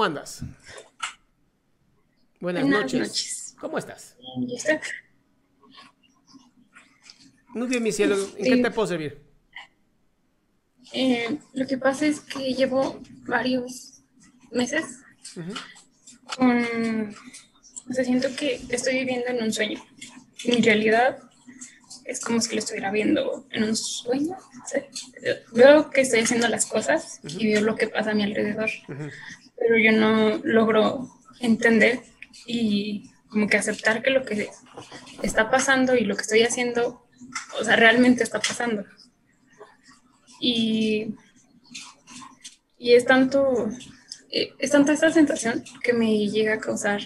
¿Cómo andas? Buenas, Buenas noches. noches. ¿Cómo estás? Muy bien, mi cielo. ¿En qué te puedo servir? Eh, lo que pasa es que llevo varios meses con... O sea, siento que estoy viviendo en un sueño. En realidad es como si lo estuviera viendo en un sueño. Veo que estoy haciendo las cosas y veo lo que pasa a mi alrededor. Pero yo no logro entender y como que aceptar que lo que está pasando y lo que estoy haciendo, o sea, realmente está pasando. Y, y es tanto, eh, es tanta esta sensación que me llega a causar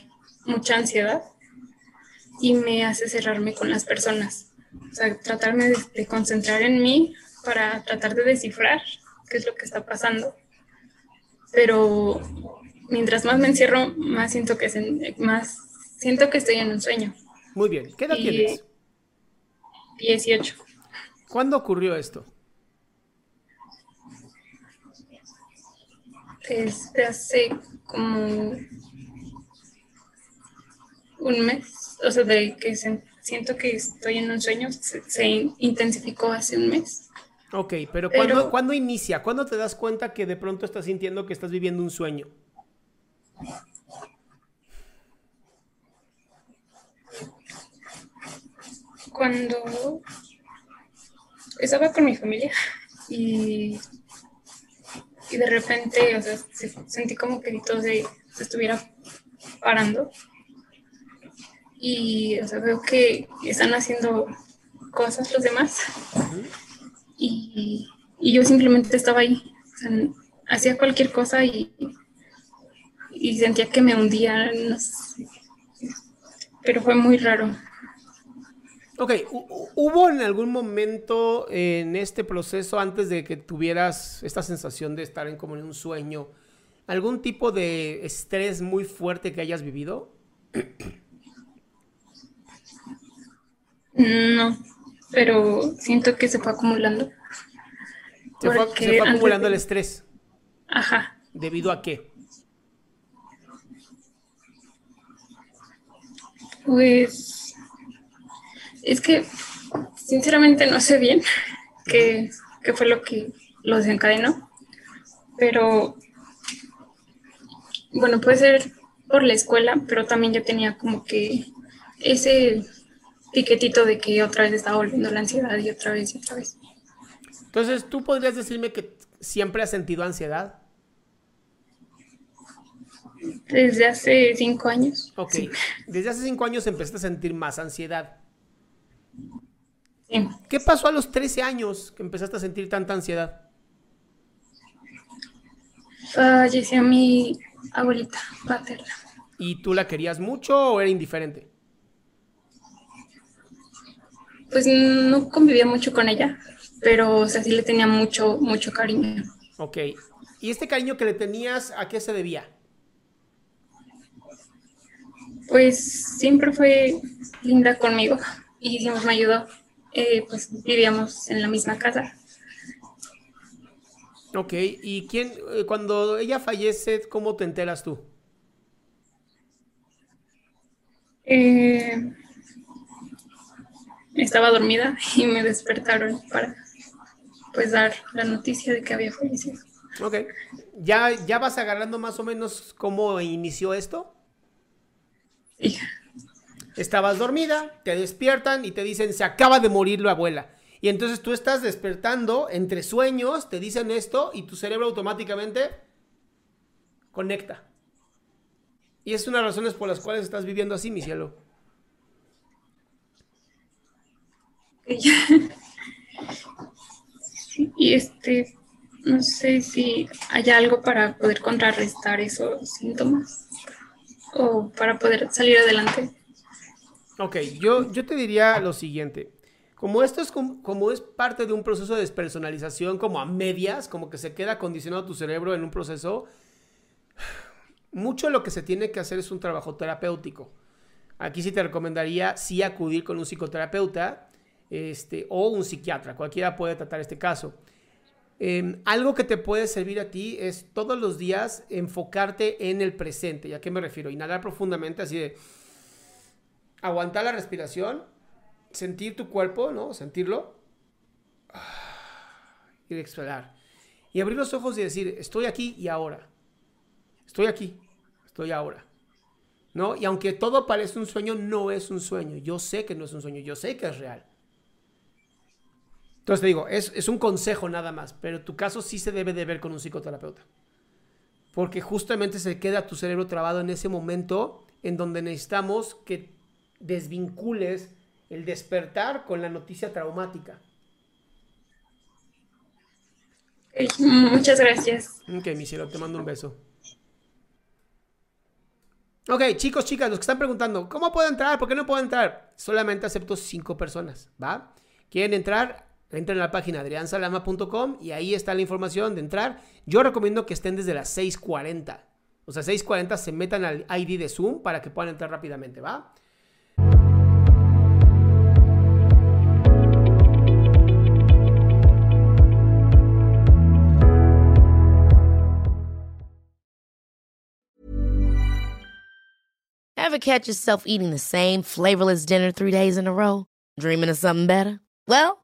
mucha ansiedad y me hace cerrarme con las personas. O sea, tratarme de, de concentrar en mí para tratar de descifrar qué es lo que está pasando. Pero mientras más me encierro, más siento que, se- más siento que estoy en un sueño. Muy bien. ¿Qué edad Y- tienes? 18. ¿Cuándo ocurrió esto? Desde hace como un mes, o sea, de que se- siento que estoy en un sueño, se, se intensificó hace un mes. Ok, pero, Pero- ¿cuándo, ¿cuándo inicia? ¿Cuándo te das cuenta que de pronto estás sintiendo que estás viviendo un sueño? Cuando estaba con mi familia y, y de repente, o sea, se- sentí como que todo se, se estuviera parando. Y, o sea, veo que están haciendo cosas los demás. Y, y yo simplemente estaba ahí. O sea, hacía cualquier cosa y, y sentía que me hundía. no sé. Pero fue muy raro. Ok, hu- hu- ¿hubo en algún momento en este proceso, antes de que tuvieras esta sensación de estar en como en un sueño, algún tipo de estrés muy fuerte que hayas vivido? No, pero siento que se fue acumulando. Se fue, se acumulando de- el estrés. Ajá. ¿Debido a qué? Pues es que sinceramente no sé bien qué, qué fue lo que lo desencadenó, pero bueno, puede ser por la escuela, pero también yo tenía como que ese piquetito de que otra vez estaba volviendo la ansiedad y otra vez y otra vez. Entonces, ¿tú podrías decirme que siempre has sentido ansiedad? Desde hace cinco años. Ok. Sí. Desde hace cinco años empezaste a sentir más ansiedad. Sí. ¿Qué pasó a los 13 años que empezaste a sentir tanta ansiedad? Falleció mi abuelita paterna. ¿Y tú la querías mucho o era indiferente? Pues no convivía mucho con ella, pero o sea, sí le tenía mucho, mucho cariño. Ok. ¿Y este cariño que le tenías, a qué se debía? Pues siempre fue linda conmigo y siempre me ayudó. Eh, pues vivíamos en la misma casa. Ok, ¿y quién, eh, cuando ella fallece, cómo te enteras tú? Eh, estaba dormida y me despertaron para pues dar la noticia de que había fallecido. Ok, ¿ya, ya vas agarrando más o menos cómo inició esto? Sí. Estabas dormida, te despiertan y te dicen, se acaba de morir la abuela. Y entonces tú estás despertando entre sueños, te dicen esto y tu cerebro automáticamente conecta. Y es una de las razones por las cuales estás viviendo así, mi cielo. Y este, no sé si hay algo para poder contrarrestar esos síntomas o para poder salir adelante. Ok, yo, yo te diría lo siguiente. Como esto es como, es parte de un proceso de despersonalización, como a medias, como que se queda condicionado tu cerebro en un proceso, mucho lo que se tiene que hacer es un trabajo terapéutico. Aquí sí te recomendaría sí acudir con un psicoterapeuta este, o un psiquiatra, cualquiera puede tratar este caso. Em, algo que te puede servir a ti es todos los días enfocarte en el presente. ¿Y a qué me refiero? Inhalar profundamente, así de aguantar la respiración, sentir tu cuerpo, ¿no? Sentirlo. Y exhalar. Y abrir los ojos y decir, estoy aquí y ahora. Estoy aquí, estoy ahora. ¿No? Y aunque todo parece un sueño, no es un sueño. Yo sé que no es un sueño, yo sé que es real. Entonces te digo, es, es un consejo nada más, pero tu caso sí se debe de ver con un psicoterapeuta. Porque justamente se queda tu cerebro trabado en ese momento en donde necesitamos que desvincules el despertar con la noticia traumática. Muchas gracias. Ok, mi cielo, te mando un beso. Ok, chicos, chicas, los que están preguntando, ¿cómo puedo entrar? ¿Por qué no puedo entrar? Solamente acepto cinco personas, ¿va? ¿Quieren entrar? Entren a la página adriansalama.com y ahí está la información de entrar. Yo recomiendo que estén desde las 6.40. O sea, 6.40 se metan al ID de Zoom para que puedan entrar rápidamente, ¿va? Ever catch yourself eating the same flavorless dinner three days in a row? Dreaming of something better? Well,